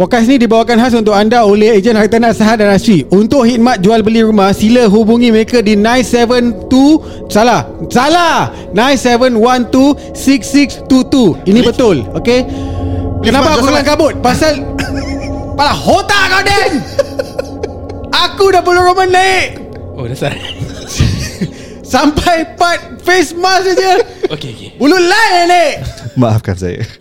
Podcast ni dibawakan khas untuk anda oleh ejen Hartanah Sahad dan Asri. Untuk khidmat jual beli rumah, sila hubungi mereka di 972 salah. Salah. 97126622. Ini betul, okey? Kenapa aku kelang kabut? Pasal Pala hotak kau Den Aku dah bulu roman naik Oh dasar Sampai part face mask saja Okay okay Bulu lain naik Maafkan saya Ya.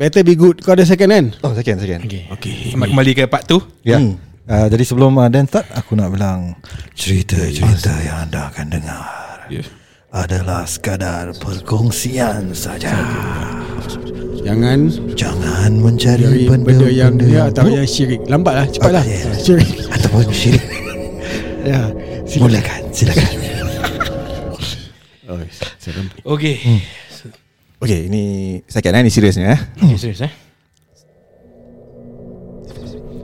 Better be good. Kau ada second kan? Oh second second. Okay, okay. Selamat kembali ke part tu Ya. Hmm. Uh, jadi sebelum uh, Dan start Aku nak bilang Cerita-cerita yang anda akan dengar yeah. Adalah sekadar perkongsian saja. Jangan Jangan mencari benda, benda, yang benda ya, Atau yang syirik. Lambatlah Cepatlah Okay. Syirik. Ataupun syirik. Ya Mulakan silakan. Oh. Okay Okay ini Second eh? Ni seriusnya eh? Okay serius eh?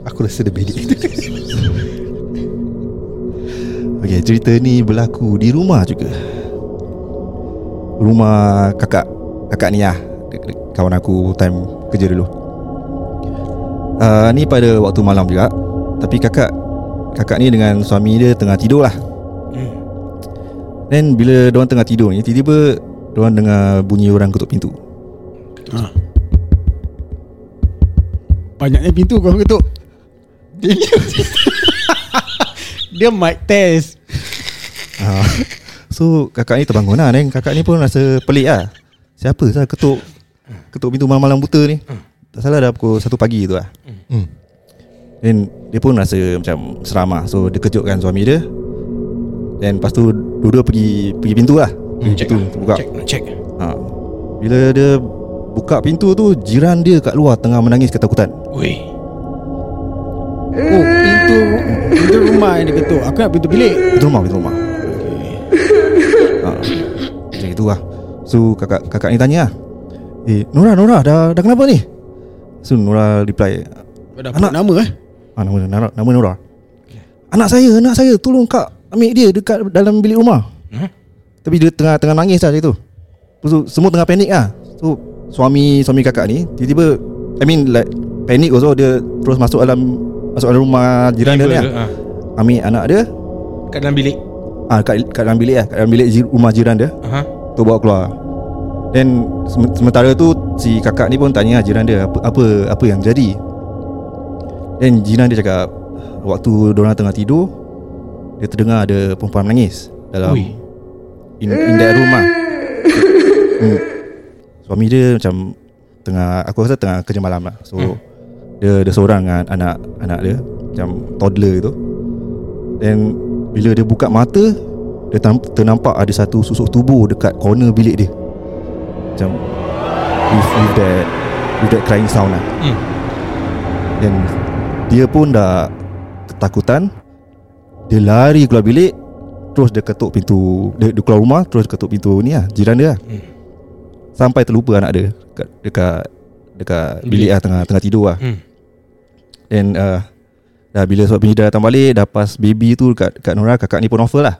Aku rasa dia bedik Okay cerita ni berlaku Di rumah juga. Rumah kakak Kakak ni lah Kawan aku Time kerja dulu. Uh, Ni pada waktu malam juga. Tapi kakak Kakak ni dengan suami dia Tengah tidur lah. Hmm. Then bila Diorang tengah tidur ni Tiba-tiba Diorang dengar bunyi orang ketuk pintu. Ha. Banyaknya pintu kau ketuk. Dia mic test. Ah, So kakak ni terbangun lah Then kakak ni pun rasa pelik lah. Siapa saya ketuk Ketuk pintu malam-malam buta ni? Tak salah dah pukul 1 pagi tu lah. Hmm. Then dia pun rasa macam seram lah. So dia kejutkan suami dia. Then lepas tu Dua-dua pergi Pergi pintu lah Hmm, check Pintu lah. buka. Check nak check. Ha. Bila dia Buka pintu tu Jiran dia kat luar Tengah menangis ketakutan. Weh Oh pintu Pintu rumah yang dia ketuk. Aku nak pintu bilik. Pintu rumah Pintu rumah. Ha. Macam itu lah. So kakak kakak ni tanya lah. Eh Nora Nora dah, dah kenapa ni? So Nora reply dah Anak- Anak. nama eh? Ah, nama, nama, nama Nora. Anak saya Anak saya Tolong kak Ambil dia dekat dalam bilik rumah. Hmm? Tapi dia tengah tengah nangis lah macam tu. Tu semua tengah panik lah. So suami suami kakak ni Tiba-tiba I mean like Panik also. Dia terus masuk dalam Masuk dalam rumah jiran dia ni Neighbor lah. ke? ha. Ambil anak dia. Kat dalam bilik? Ah, kat, kat dalam bilik lah. Kat dalam bilik rumah jiran dia. Aha. Tu bawa keluar. Then sem- sementara tu Si kakak ni pun tanya jiran dia Apa apa, apa yang jadi Then jiran dia cakap Waktu diorang tengah tidur Dia terdengar ada perempuan menangis Dalam Ui. In, in that room lah hmm. Suami dia macam Tengah Aku rasa tengah kerja malam lah. So Hmm. Dia dia seorang dengan anak Anak dia. Macam toddler gitu. Then Bila dia buka mata Dia tam- ternampak ada satu susuk tubuh Dekat corner bilik dia. Macam With, with that With that crying sound lah. Hmm. Then Dia pun dah Ketakutan. Dia lari keluar bilik Terus dia ketuk pintu Dia, dia keluar rumah Terus ketuk pintu ni lah Jiran dia lah Hmm. Sampai terlupa anak dia Dekat Dekat Dekat bilik, Bilik. lah Tengah, tengah tidur lah Hmm. Then uh, Dah bila suami dia datang balik Dah pas baby tu Kat, kat Nora Kakak ni pun offer lah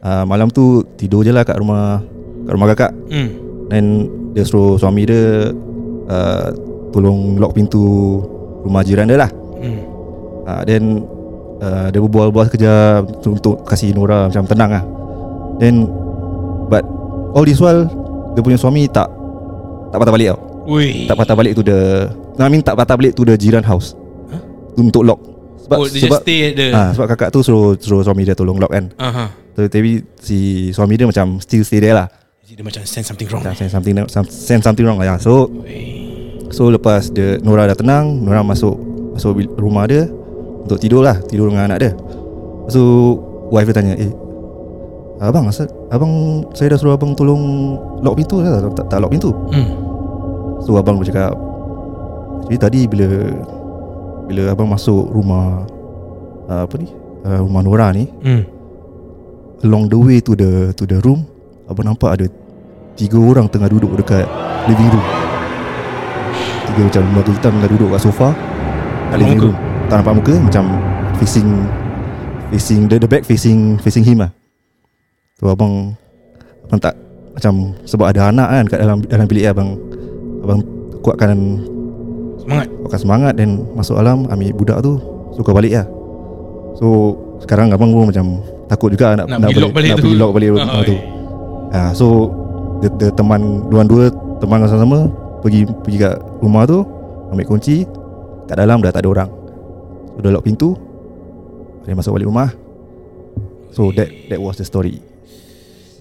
uh, Malam tu Tidur je lah kat rumah Kat rumah kakak Hmm. Then Dia suruh suami dia uh, Tolong lock pintu Rumah jiran dia lah Hmm. uh, Then uh, Dia berbual-bual sekejap untuk, untuk kasih Nora Macam tenang lah. Then But All this while Dia punya suami tak Tak patah balik tau. Weh Tak patah balik tu the I mean tak patah balik tu the jiran house. Huh? Untuk lock. Sebab, Oh sebab, stay at the ah, Sebab kakak tu suruh, suruh suami dia tolong lock kan. So, Tapi si suami dia macam Still stay there lah. Dia macam sense something wrong? Macam sense something some, Sense something wrong lah ya. So Weh So lepas dia Nora dah tenang Nora masuk Masuk rumah dia Untuk tidur lah Tidur dengan anak dia. So Wife dia tanya Eh Abang asal, Abang Saya dah suruh abang tolong Lock pintu tak, tak, tak lock pintu. Hmm. So abang bercakap Jadi tadi bila Bila abang masuk rumah uh, Apa ni uh, Rumah Nora ni Hmm. Along the way to the To the room Abang nampak ada Tiga orang tengah duduk dekat Living room. Tiga macam batu hitam tengah duduk kat sofa Kat living room Tak nampak muka Macam Facing Facing The, the back facing Facing him lah. So abang Abang tak Macam Sebab ada anak kan Kat dalam dalam bilik abang. Abang kuatkan Semangat. Pakai semangat Dan masuk alam Ambil budak tu Suka balik lah. So Sekarang abang pun macam Takut juga nak Nak pergi lock balik nak tu. pergi lock balik Ah, tu. oi. ha, So the, the teman Dua-dua Teman sama-sama Pergi pergi kat rumah tu Ambil kunci Kat dalam dah tak ada orang So dah lock pintu Dia masuk balik rumah. So that that was the story.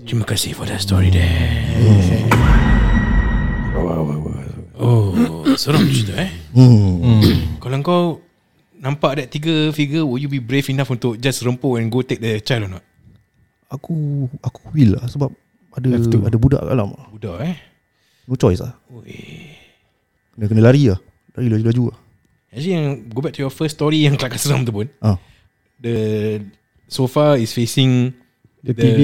Terima kasih for that story there. Oh Seram cerita eh? Hmm. Kalau kau Nampak that tiga figure Would you be brave enough Untuk just rempuk And go take the child or not? Aku Aku will lah Sebab Ada ada budak kat dalam. Budak eh? No choice lah. Ui. Kena, kena lari lah. Lari laju-laju lah Actually yang Go back to your first story Yang kelakar seram tu pun ah. The Sofa is facing The TV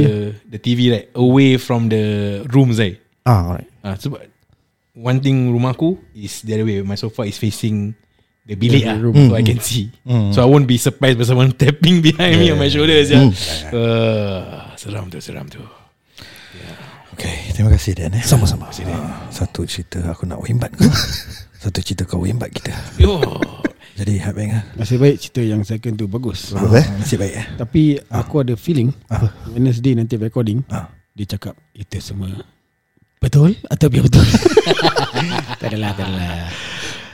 The TV right Away from the rooms right ah alright. Ah, sebab One thing rumahku Is the other way. My sofa is facing The bilik The lah room. So I can see. So I won't be surprised By someone tapping behind me On my shoulders yeah. Uh, Seram tu Seram tu. Okay Terima kasih Dan eh. Sama-sama. Ah, Satu cerita aku nak wimbat kau Satu cerita kau wimbat kita. Yo. Jadi Hab Bang ah. Nasib baik cerita yang second tu bagus. Bagus eh? Nasib baik eh? Tapi aku ada feeling Wednesday nanti recording Ah. Dia cakap Itu semua Betul Atau biar betul? Tak adalah Tak adalah.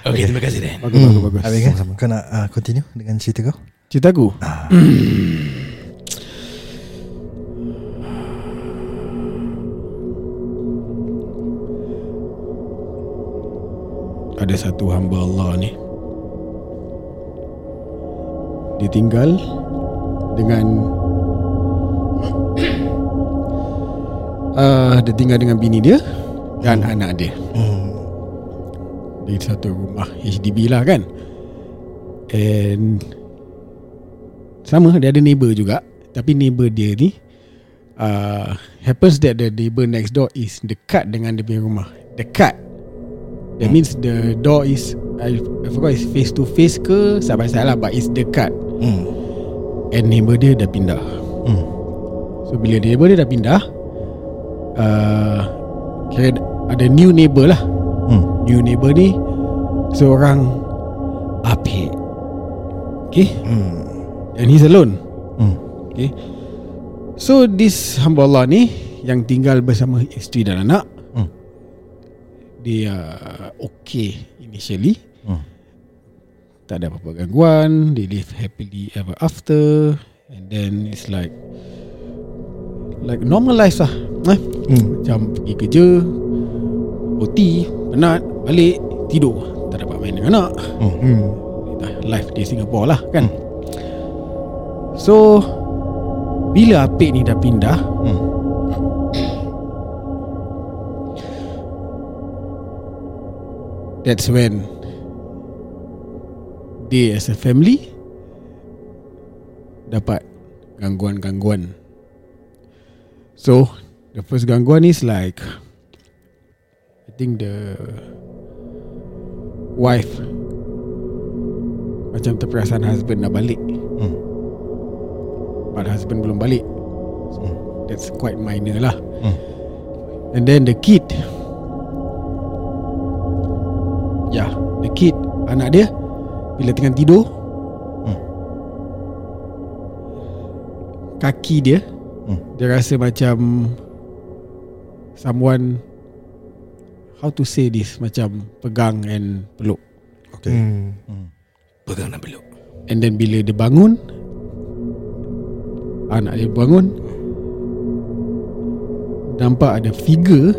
Okay, terima kasih Dan. Bagus bagus bagus. Hab Bang eh. Kau nak uh, continue Dengan cerita kau? Cerita aku Ada satu hamba Allah ni. Dia tinggal Dengan uh, Dia tinggal dengan bini dia Dan anak dia. Di satu rumah HDB lah kan. And Sama dia ada neighbor juga. Tapi neighbor dia ni uh, Happens that the neighbor next door Is dekat dengan dia punya rumah. Dekat That means the door is I, I forgot is face to face ke by side lah But it's dekat hmm. And neighbor dia dah pindah Hmm. So bila neighbor dia dah pindah uh, Kira ada new neighbor lah Hmm. New neighbor ni Seorang Apik Okay Hmm. And he's alone Hmm. Okay So this hamba Allah ni Yang tinggal bersama isteri dan anak Hmm. Dia okay initially Hmm. Tak ada apa-apa gangguan They live happily ever after And then it's like Like normal life lah eh? Hmm. Macam pergi kerja OT Penat Balik Tidur Tak dapat main dengan anak Hmm. Dah Life di Singapore lah kan So Bila Apik ni dah pindah Hmm. That's when They as a family Dapat Gangguan-gangguan. So The first gangguan is like I think the Wife Macam terperasan husband dah balik. Hmm. But husband belum balik. So, That's quite minor lah. Hmm. And then the kid Ya yeah, The kid Anak dia Bila tengah tidur Hmm. Kaki dia Hmm. Dia rasa macam Someone How to say this Macam pegang and peluk Okay Hmm. Pegang dan peluk And then bila dia bangun Anak dia bangun Nampak ada figure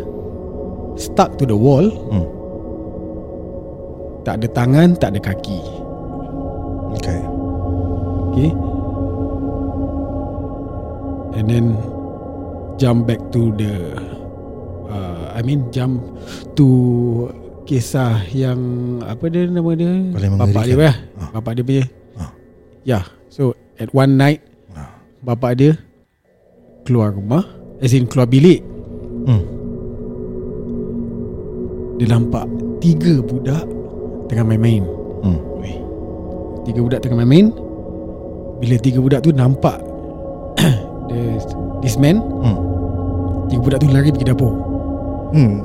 Stuck to the wall Hmm. Tak ada tangan Tak ada kaki Okay Okay And then Jump back to the uh, I mean jump To Kisah yang Apa dia nama dia Bapak dia mengerikan. ya Ah. Bapak dia punya Ah. Ya So at one night Ah. Bapak dia Keluar rumah As in keluar bilik Hmm. Dia nampak Tiga budak Tengah main-main Hmm. Tiga budak tengah main-main Bila tiga budak tu nampak the, This man Hmm. Tiga budak tu lari pergi dapur Hmm.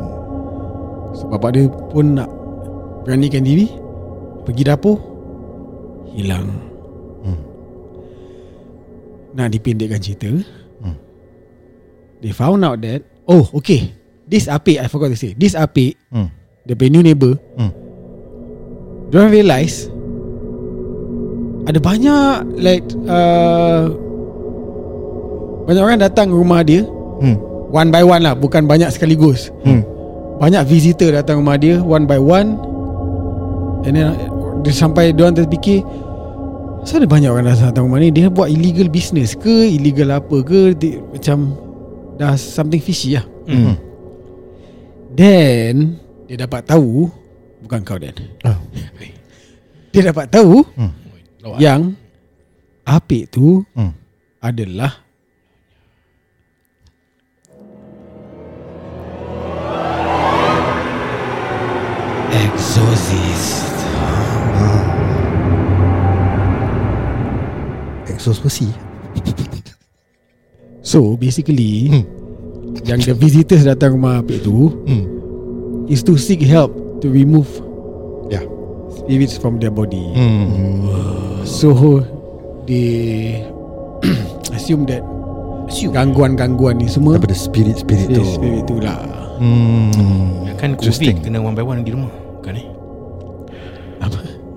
So bapak dia pun nak Beranikan diri Pergi dapur Hilang Hmm. Nak dipendekkan cerita They found out that Oh okay This Apik I forgot to say This Apik Hmm. The new neighbor Hmm. Diorang realise Ada banyak Like uh, Banyak orang datang rumah dia Hmm. One by one lah Bukan banyak sekaligus Hmm. Banyak visitor datang rumah dia One by one And then dia Sampai diorang terfikir Kenapa ada banyak orang datang rumah ni Dia buat illegal business ke Illegal apa ke dia, Macam Dah something fishy lah Hmm. Then Dia dapat tahu Bukan kau Dan Ah. Dia dapat tahu Hmm. Yang Apik tu Hmm. Adalah Exorcist Exos besi So basically Hmm. Yang the visitors datang rumah Apik tu Hmm. Is to seek help To remove Ya. Spirits from their body. Hmm. So They Assume that Gangguan-gangguan ni semua Daripada spirit-spirit tu Spirit, spirit tu lah. Hmm. Kan Interesting. COVID kena one by one di rumah. Kan eh?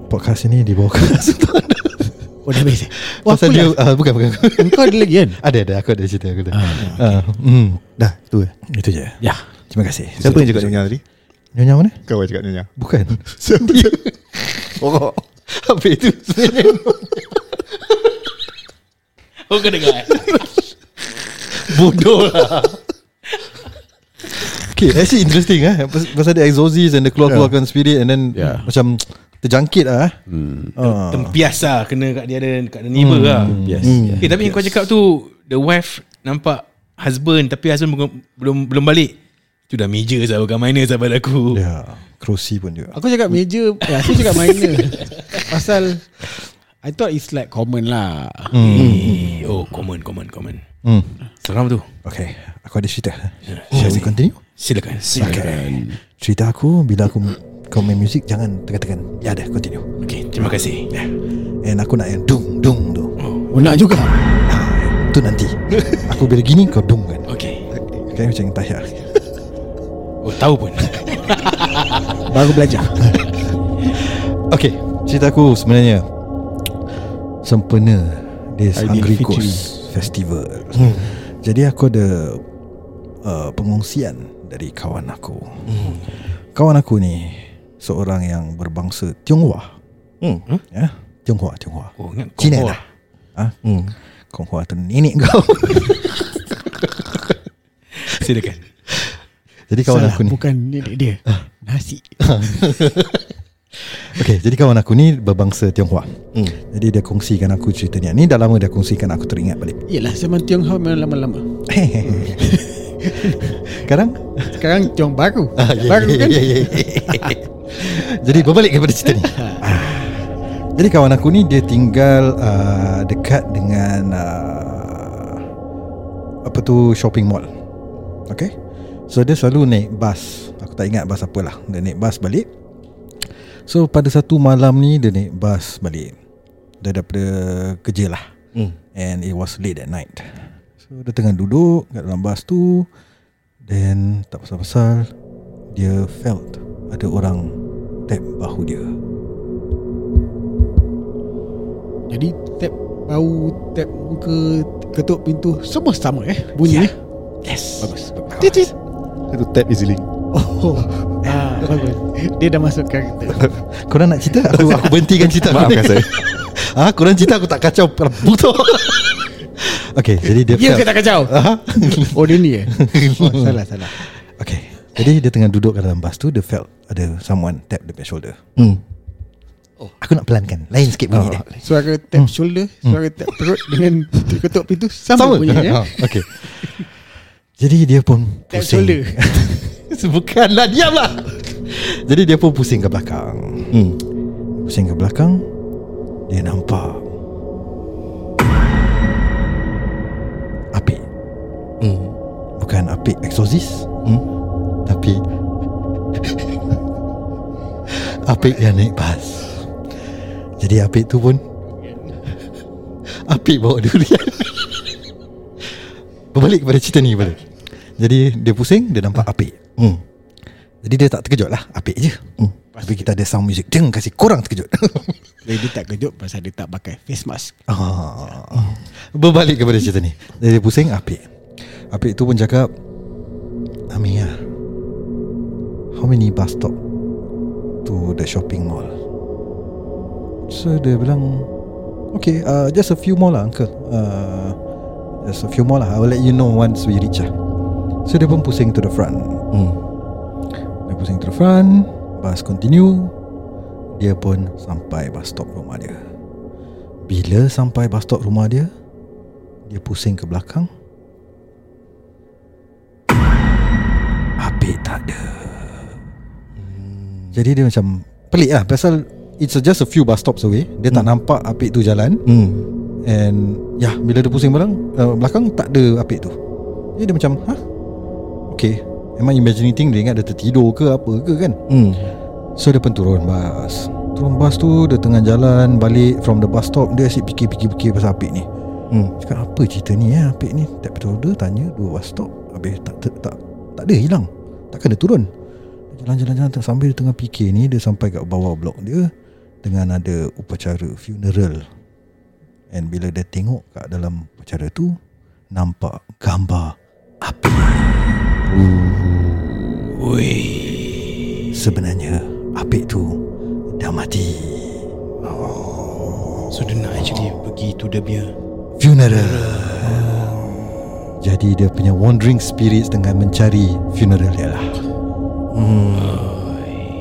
Podcast ini dibawakan Oh dah habis eh? Oh Pasal dia uh, Bukan bukan. Engkau ada lagi kan? Ada ada. Aku ada cerita aku ada. Ah, hmm. Dah tu eh Itu je. Ya. Terima kasih. Siapa yang cakap nyonya tadi Nyonya mana? Kau yang cakap nyonya Bukan. Siapa Oh Apa itu sebenarnya? Oh kau dengar eh? Bodoh lah. Okay actually interesting eh? Pas- Pasal ada exorcist And the keluar-keluarkan spirit And then Yeah. Macam Terjangkit lah eh? Ah. Tempias lah Kena kat dia ada Kat the neighbor lah. Yes Hmm. Eh tapi yang kau cakap tu The wife Nampak Husband Tapi husband belum Belum, belum balik Itu dah major lah Bukan minor pada aku. Ya Kerusi pun juga. Aku cakap major ya, Aku cakap minor. Pasal I thought it's like common lah. Eh, Oh common common common. Hmm. Seram tu. Okay Aku ada cerita. Shall we continue? Silakan Okay. Cerita aku Bila aku Kau main muzik Jangan tekan-tekan. Ya dah continue. Okay terima kasih. And aku nak yang Dung dung tu. Oh. Nak juga? Ah, Tu nanti. Aku bila gini Kau dung kan? Okay. Okay macam tahiyah Oh tahu pun Baru belajar Okay Cerita aku sebenarnya Sempena This. Hungry Ghost Festival hmm. Jadi aku ada uh, Pengungsian Dari kawan aku hmm. Kawan aku ni Seorang yang berbangsa Tionghoa Hmm. Ya Tionghoa Tionghoa Oh Cina lah ha? Hmm. Tionghoa tu nenek kau Silakan Jadi kawan Salah aku ni bukan nenek dia Nasi. Okay jadi kawan aku ni Berbangsa Tionghoa. Hmm. Jadi dia kongsikan aku cerita ni. Ni dah lama dia kongsikan aku teringat balik. Yelah zaman Tiong Hao memang lama-lama. Sekarang? Sekarang Tiong baru. Ah, ya, Baru ya, kan? ya. Jadi berbalik kepada cerita ni. Ah. Jadi kawan aku ni Dia tinggal uh, Dekat dengan uh, Apa tu Shopping mall. Okay So dia selalu naik bas. Aku tak ingat bas apa lah Dia naik bas balik. So pada satu malam ni Dia naik bas balik. Dia daripada kerja lah. Hmm. And it was late at night. So dia tengah duduk Kat dalam bas tu. Then Tak pasal-pasal Dia felt Ada orang Tap bahu dia. Jadi tap bau Tap muka Ketuk pintu Semua sama eh? Bunyi Ya. eh? Yes. Bagus, bagus. Titit Itu tap easy link Oh. Ah, Bagus. Dia dah masuk karakter Korang nak cerita? Aku aku berhentikan cerita. Aku Maafkan saya. Ah, korang cerita aku tak kacau. Butuh Okay jadi dia Ya ke tak kacau. Aha. Oh dia ni eh? Oh, Salah salah. Okay Jadi dia tengah duduk kat dalam bas tu Dia felt Ada someone tap the back shoulder. Hmm. Aku nak pelankan. Lain sikit bunyi dia. Suara tap shoulder Suara tap perut Dengan ketuk pintu Sama, Sama. bunyi? Ha, Okay Jadi dia pun pusing. Bukanlah Diamlah. Jadi dia pun pusing ke belakang. Hmm. Pusing ke belakang Dia nampak. Apik. Hmm. Bukan apik exorcist Hmm. Tapi Apik yang naik bas. Jadi Apik tu pun Apik bawa durian Berbalik kepada cerita ni balik. Jadi dia pusing Dia nampak Apik hmm. Jadi dia tak terkejut lah Apik je hmm. Tapi kita ada sound music Dia kasih korang terkejut Jadi dia tak kejut pasal dia tak pakai face mask. ah. Berbalik kepada cerita ni Jadi dia pusing Apik Apik tu pun cakap Amia How many bus stop To the shopping mall So dia bilang Okay uh, Just a few more lah uncle uh, Just a few more lah. I will let you know Once we reach lah. So dia pun pusing to the front. Hmm. Dia pusing to the front. Bus continue. Dia pun sampai bus stop rumah dia. Bila sampai bus stop rumah dia Dia pusing ke belakang. Apik tak ada. Jadi dia macam Pelik lah. Pasal It's just a few bus stops away. Dia tak nampak Apik tu jalan. Hmm. And Ya bila dia pusing belakang uh, Belakang tak ada Apik tu. Jadi dia macam Hah? Okay. Am I imagining thing Dia ingat dia tertidur ke apa ke kan? Hmm. So dia pun turun bas. Turun bas tu Dia tengah jalan Balik from the bus stop Dia asyik fikir-fikir Pasal Apik ni. Hmm. Cakap apa cerita ni eh Apik ni? Tap betul tanya Dua bus stop Habis tak, tak, tak, tak ada hilang. Takkan dia turun. Jalan-jalan-jalan Sambil dia tengah fikir ni Dia sampai kat bawah blok dia Dengan ada upacara funeral And bila dia tengok kat dalam upacara tu Nampak gambar api. Sebenarnya Apik tu Dah mati. So dia nak actually Pergi to dia punya Funeral. Jadi dia punya wandering spirits Dengan mencari funeral dia lah. Hmm.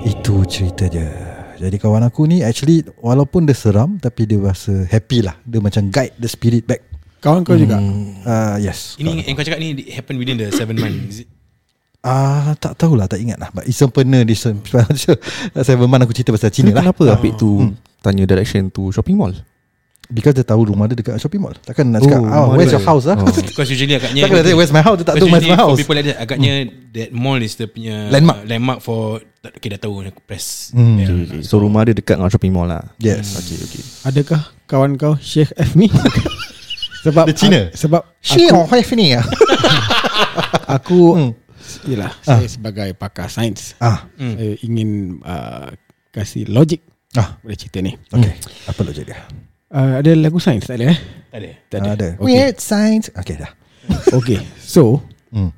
Itu cerita dia Jadi kawan aku ni Actually Walaupun dia seram Tapi dia rasa happy lah Dia macam guide the spirit back Kawan kau juga. uh, Yes Ini yang kau cakap ni Happen within the 7 months Is it? Ah, tak tahulah, tak ingat lah. But it's pernah di Seven month aku cerita pasal Cina lah. Kenapa Apik tu Tanya direction to shopping mall Because dia tahu rumah dia dekat shopping mall. Takkan nak cakap, Oh, oh, where's your house lah. Oh. Because usually agaknya Takkan dia tanya, where's my house? Dia tak tahu where's my house. For people like that Agaknya That mall is the punya Landmark. Landmark for Okay dah tahu Aku press Hmm. Yeah. okay, okay. So rumah dia dekat dengan shopping mall lah Yes. Okay okay Adakah kawan kau Sheikh F ni? sebab Dia Cina? sebab She aku, oh, have ni ah. aku Hmm. Yalah Saya sebagai pakar sains Ah, Hmm. Saya ingin uh, Kasih logik ah. Pada cerita ni Okay. Apa logik dia? Uh, Ada lagu sains tak ada eh? Tak ada Tak Ah, ada. Okay. Weird science. Okay dah. okay So Hmm.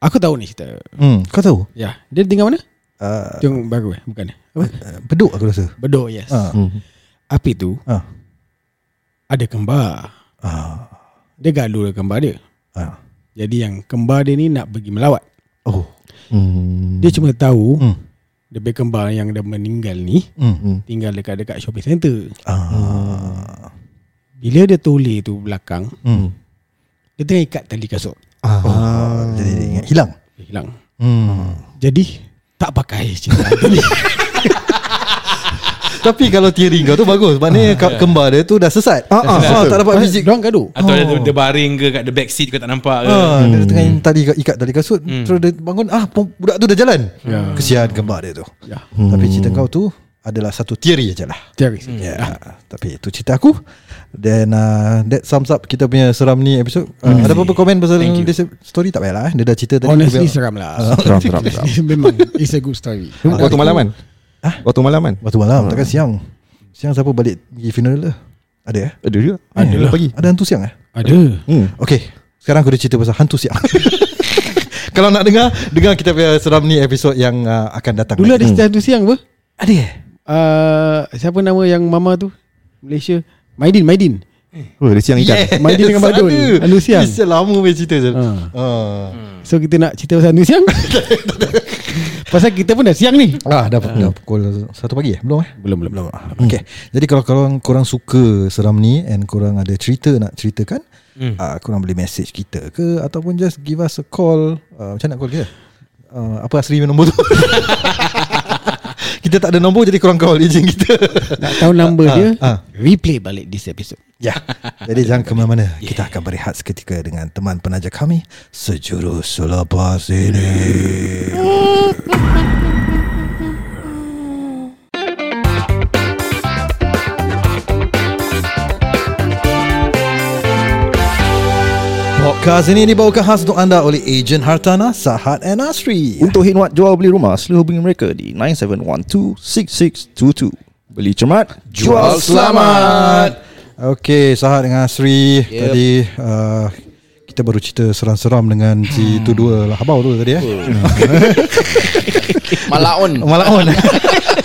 Aku tahu ni cerita Hmm. Kau tahu? Ya Dia tinggal mana? Uh, Tiong baru eh Bukan Apa? uh, beduk aku rasa. Bedok yes Ah. hmm. Api tu Ah. Ada kembar Ah. Dia gaduh dengan kembar dia Ah. Jadi yang kembar dia ni Nak pergi melawat Oh. Hmm. Dia cuma tahu Hmm. Dia punya kembar yang dah meninggal ni Hmm. Hmm. Tinggal dekat-dekat shopping center Ah. Bila dia toleh tu belakang Hmm. Dia tengah ikat tali kasut Ah. Oh, jadi dia ingat hilang. Dia hilang Hmm. Jadi Tak pakai cerita ni Tapi kalau teori kau tu bagus. Maknanya uh, kembar dia tu dah sesat. Ah, ah, ah, tak dapat fizik. Diorang gaduh? Atau Oh. dia, baring ke Kat the back seat Kau tak nampak ke? Ah, dia tengah tadi ikat tali kasut Hmm. Terus dia bangun Ah pom- budak tu dah jalan. Ya. Kesian kembar dia tu. Ya. Tapi cerita kau tu Adalah satu teori je lah. Teori. Ya, Tapi itu cerita aku. Then uh, That sums up Kita punya seram ni episode. Uh, Ada apa-apa komen Pasal this story? Tak payahlah eh. Dia dah cerita tadi. Honestly seram lah. Seram, seram, seram. Memang It's a good story. Waktu malam kan? Ah? Waktu malam kan? Waktu malam Takkan siang Siang siapa balik Pergi funeral dia Ada eh Ada juga Ada lah. Pagi Ada hantu siang eh Ada hmm. Okay Sekarang aku dah cerita pasal hantu siang Kalau nak dengar Dengar kita punya seram ni Episod yang uh, akan datang Dulu ada lagi. cerita hantu siang apa Ada eh uh, Siapa nama yang mama tu Malaysia Maidin Maidin Oh ada siang ikan Yes, Mandi dengan Badul. ada. Hantu siang. Bisa lama punya cerita Ha. Ah. So kita nak cerita pasal hantu siang Pasal kita pun dah siang ni Ah dah, dah pukul satu pagi eh? Belum eh? Belum belum Belum ah. Okay Jadi kalau korang, korang suka seram ni And korang ada cerita nak ceritakan Hmm. uh, Korang boleh message kita ke Ataupun just give us a call uh, Macam nak call kita? Uh, apa asli nombor tu? kita tak ada nombor Jadi korang call agent kita Nak tahu number Ah, dia ah. Replay balik this episode Ya. Jadi jangan ke mana-mana. Yeah. Kita akan berehat seketika dengan teman penaja kami sejurus selepas ini. Podcast ini dibawakan khas untuk anda oleh Ejen Hartana Sahad and Asri. Untuk hinwat jual beli rumah, sila hubungi mereka di 9712-6622. Beli cermat, jual selamat. Jual selamat. Okey, Sahat dengan Asri. Yep. Tadi uh, kita baru cerita seram-seram dengan si tu dua lah habau tu tadi eh. Malaun Malaon.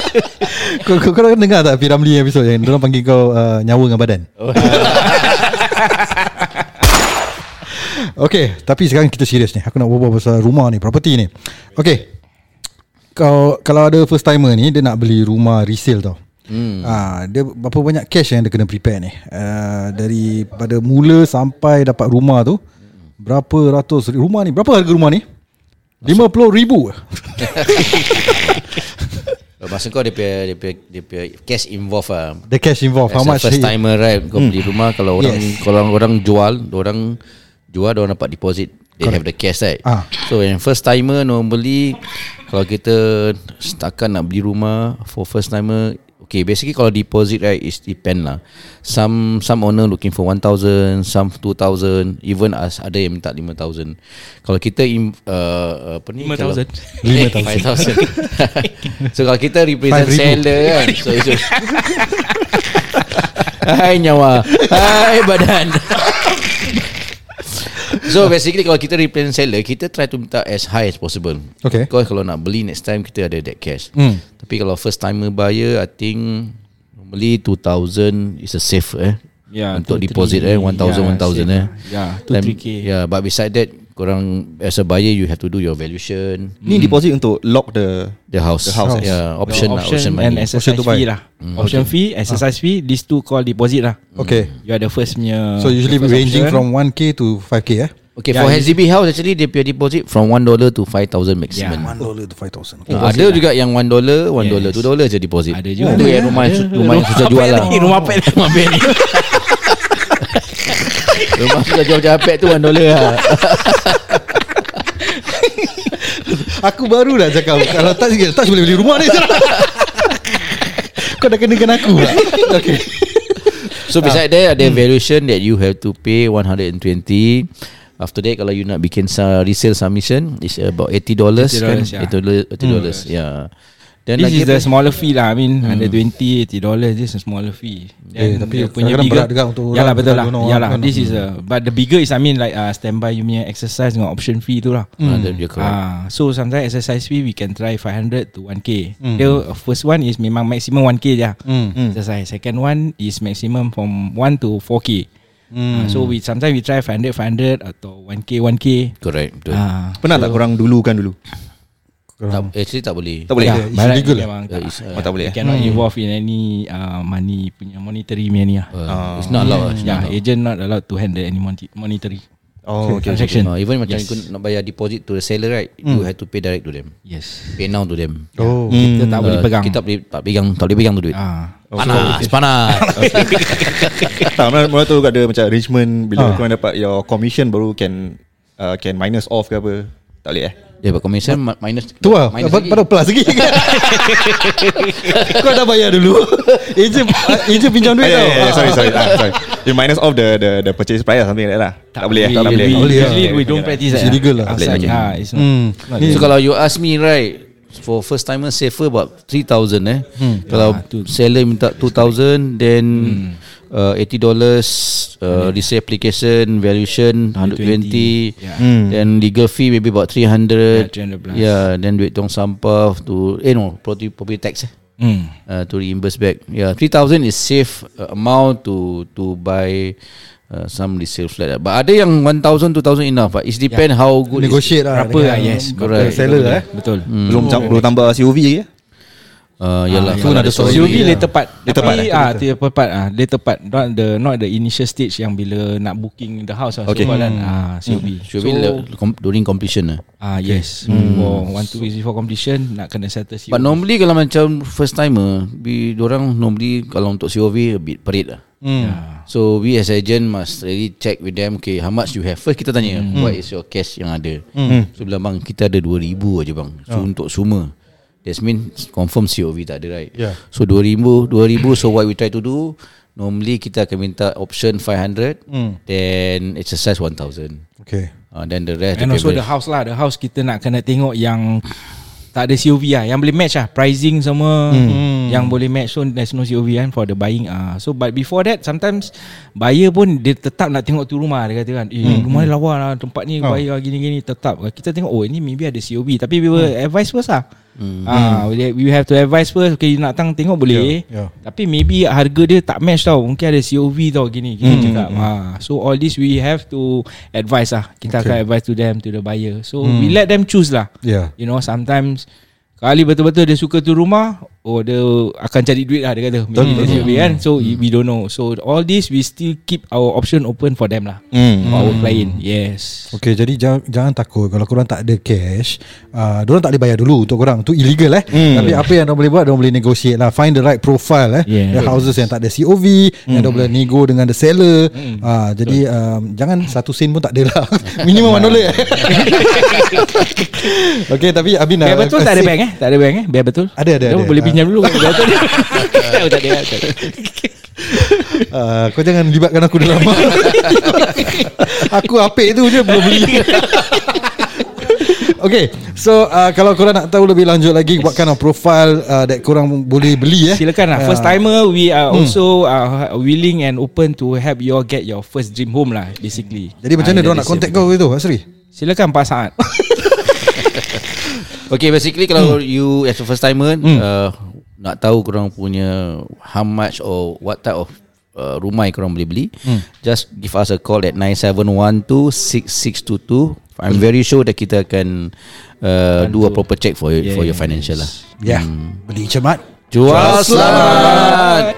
kau, kau, kau dengar tak Piramli episod yang dia panggil kau uh, nyawa dengan badan? Okey, tapi sekarang kita serius ni. Aku nak berbual pasal rumah ni, property ni. Okey. Kau kalau ada first timer ni dia nak beli rumah resale tau. Hmm. Ah, dia berapa banyak cash yang dia kena prepare ni? Uh, daripada mula sampai dapat rumah tu berapa ratus rumah ni? Berapa harga rumah ni? 50 ribu Masa kau dia punya, dia punya, dia punya cash involved lah The cash involved As How much first timer right Kau beli rumah Kalau orang Yes. Kalau orang, jual Orang jual Orang dapat deposit They have the cash right Ah. So yang first timer normally Kalau kita Setakat nak beli rumah For first timer Okay basically kalau deposit right Is depend lah. Some some owner looking for 1,000 Some 2,000 Even as ada yang minta 5,000 Kalau kita im, uh, Apa ni? 5,000. kalau- 5,000 So kalau kita represent 5,000. seller kan So so Hai nyawa. Hai badan So basically kalau kita represent seller Kita try to minta as high as possible Okay. Because kalau nak beli next time Kita ada that cash Hmm. Tapi kalau first timer buyer I think Normally 2,000 is a safe eh Yeah, Untuk two, deposit three. eh 1,000 Yeah, 1,000 safe eh. Yeah, two, Then- 3K. Yeah but beside that Korang as a buyer You have to do your valuation Ni deposit untuk lock the The house, The house. Yeah Option, lah, option, option and money exercise buy. fee lah. Option fee, exercise fee, these two call deposit lah. Okay. You are the first punya. So usually the first ranging option. from 1k to 5k eh? Okay Yeah, for HDB house Actually dia punya deposit From 1 dollar to 5,000 maximum Yeah. 1 dollar to 5000. Uh, ada juga yang 1 dollar 1 Yes. dollar 2 dollar je deposit Ada juga. Yang rumah, rumah yang susah jual lah Rumah apa ni? Rumah apa ni? Rumah susah jual capek tu 1 dollar lah. Aku baru dah cakap Kalau tak sikit Tak boleh beli rumah ni. Kau dah kenakan aku lah Okay. So beside that Ada valuation that you have to pay 120 After that Kalau you nak bikin sa- resale submission It's about 80 dollars kan? $80, yeah. 80 dollars 80 dollars yeah Then This is the smaller fee lah I mean 120 80 dollars This is a smaller fee Eh, Then tapi dia punya bigger berat juga untuk orang Yalah betul lah Yalah kan. this is a But the bigger is I mean like uh, Standby you punya exercise Dengan option fee tu lah Ah, correct. Ah, so sometimes exercise fee we can try 500 to 1k. The first one is memang maximum 1k je. Hmm. Exercise. Second one is maximum from 1 to 4k. Ah, so we sometimes we try 500 500 atau 1k 1k. Correct betul Ah, Pernah tak korang dulukan dulu? Tak, Actually tak boleh Tak boleh yeah, it's but illegal memang Yeah, tak, it's, uh, Oh, tak boleh eh? cannot involve in any uh, money punya monetary punya ni lah. uh, It's not allowed Yeah, allowed. agent not allowed to handle any monetary Oh okay, okay. transaction. Uh, even macam Yes. yes. nak bayar deposit to the seller right, you have to pay direct to them. Yes. Pay now to them. Oh Kita tak boleh Uh, pegang. Kita tak boleh tak pegang tak boleh pegang tu duit. Ah. Panas, panas. Tak, mula, mula tu ada macam arrangement Ah. Bila korang dapat your commission Baru can uh, Can minus off ke apa Tak boleh eh Dia buat commission ma- minus Tu lah. minus Pada lagi. plus lagi. Kau dah bayar dulu. Ejen Ejen pinjam duit Ah, yeah, tau. yeah, yeah, Sorry sorry. Ah, sorry. You minus off the the, the purchase price or something like that lah. Tak, boleh Tak boleh. We- Tak boleh. Usually we don't practice It's that illegal lah. Ah, It's not. Hmm. So kalau you ask me right For first timer safer about 3000 eh. Kalau Ah, tu. seller minta 2000 then uh, 80 dollars uh, resale application valuation 120 Yeah. then legal fee maybe about 300 Yeah, 300 plus. yeah then duit tong sampah to eh no property, property tax eh Mm. uh, to reimburse back. Yeah, 3000 is safe uh, amount to to buy uh, some resale flat. lah. But ada yang 1000 2000 enough. But it depend how good Negotiate lah Berapa lah yes Correct. berapa, Seller, betul, eh? Betul Belum jam, belum tambah COV lagi eh Uh, yalah. Ah, ada story. COV Yeah. dia tepat. Dia tepat, Tapi ah dia tepat ah. Dia tepat. Not the not the initial stage yang bila nak booking the house lah. Okay. so kan ah be. Le- com- during completion lah. ah yes. For one two weeks before completion nak kena settle COV But normally kalau macam first timer, we orang normally kalau untuk COV a bit perit lah. yeah. So we as agent must really check with them Okay how much you have. First kita tanya What is your cash yang ada? So bilang bang Kita ada 2000 aja bang. So untuk semua That mean Confirm COV tak ada right? Yeah. So 2000 2000 So what we try to do Normally kita akan minta option 500 Hmm. Then exercise 1000 Okay. Uh, Then the rest And the also the house lah The house kita nak kena tengok yang Tak ada COV lah. Yang boleh match lah Pricing semua Hmm. Yang boleh match. So there's no COV kan For the buying ah. So but before that Sometimes Buyer pun Dia tetap nak tengok tu rumah Dia kata kan Eh rumah ni lawa lah Tempat ni Oh. buyer gini-gini Tetap. Kita tengok Oh ini maybe ada COV Tapi we will advise first lah Hmm. Ah, we- have to advise first. Okay you nak tang tengok boleh. Yeah, yeah. Tapi maybe harga dia tak match tau. Mungkin ada COV tau gini Kita Hmm, cakap. Ah, So all this we have to advise lah. Kita Okay. akan advise to them To the buyer. So we let them choose lah. Yeah You know sometimes Kali betul-betul dia suka tu rumah Oh dia akan cari duit lah Dia kata. Maybe dia COV kan? So we don't know. So all this we still keep our option open for them lah. Hmm. For our client Yes. Okay jadi jangan, jangan takut. Kalau korang tak ada cash uh, Diorang tak boleh bayar dulu Untuk korang. Itu illegal eh. Tapi apa yang diorang boleh buat Diorang boleh negotiate lah. Find the right profile eh. Yeah. The houses yang tak ada COV Yang diorang boleh nego dengan the seller. Uh, Jadi um, Jangan satu sen pun tak ada lah. Minimum one dollar eh. Okay tapi Abin Biar uh, betul tak ada bank eh? Tak ada bank eh? Biar betul? Ada, ada, ada. Boleh Ah. Pinjam dulu. Betul Tak ada tak ada, tak ada. uh, Kau jangan libatkan aku dalam Aku apik tu je Belum beli. Okay So uh, Kalau korang nak tahu Lebih lanjut lagi What kind of profile uh, That korang boleh beli eh. Silakan lah. First timer We are also uh, Willing and open To help you all Get your first dream home lah Basically. Jadi macam mana Diorang that nak contact kau itu Asri? Silakan Pak Saad. Okay basically kalau you as a first timer uh, nak tahu korang punya how much or what type of uh, rumah yang korang boleh beli just give us a call at 97126622 I'm very sure that kita akan uh, do a proper check for you, for your financial lah. Ya. Yeah. Beli cermat. Jual selamat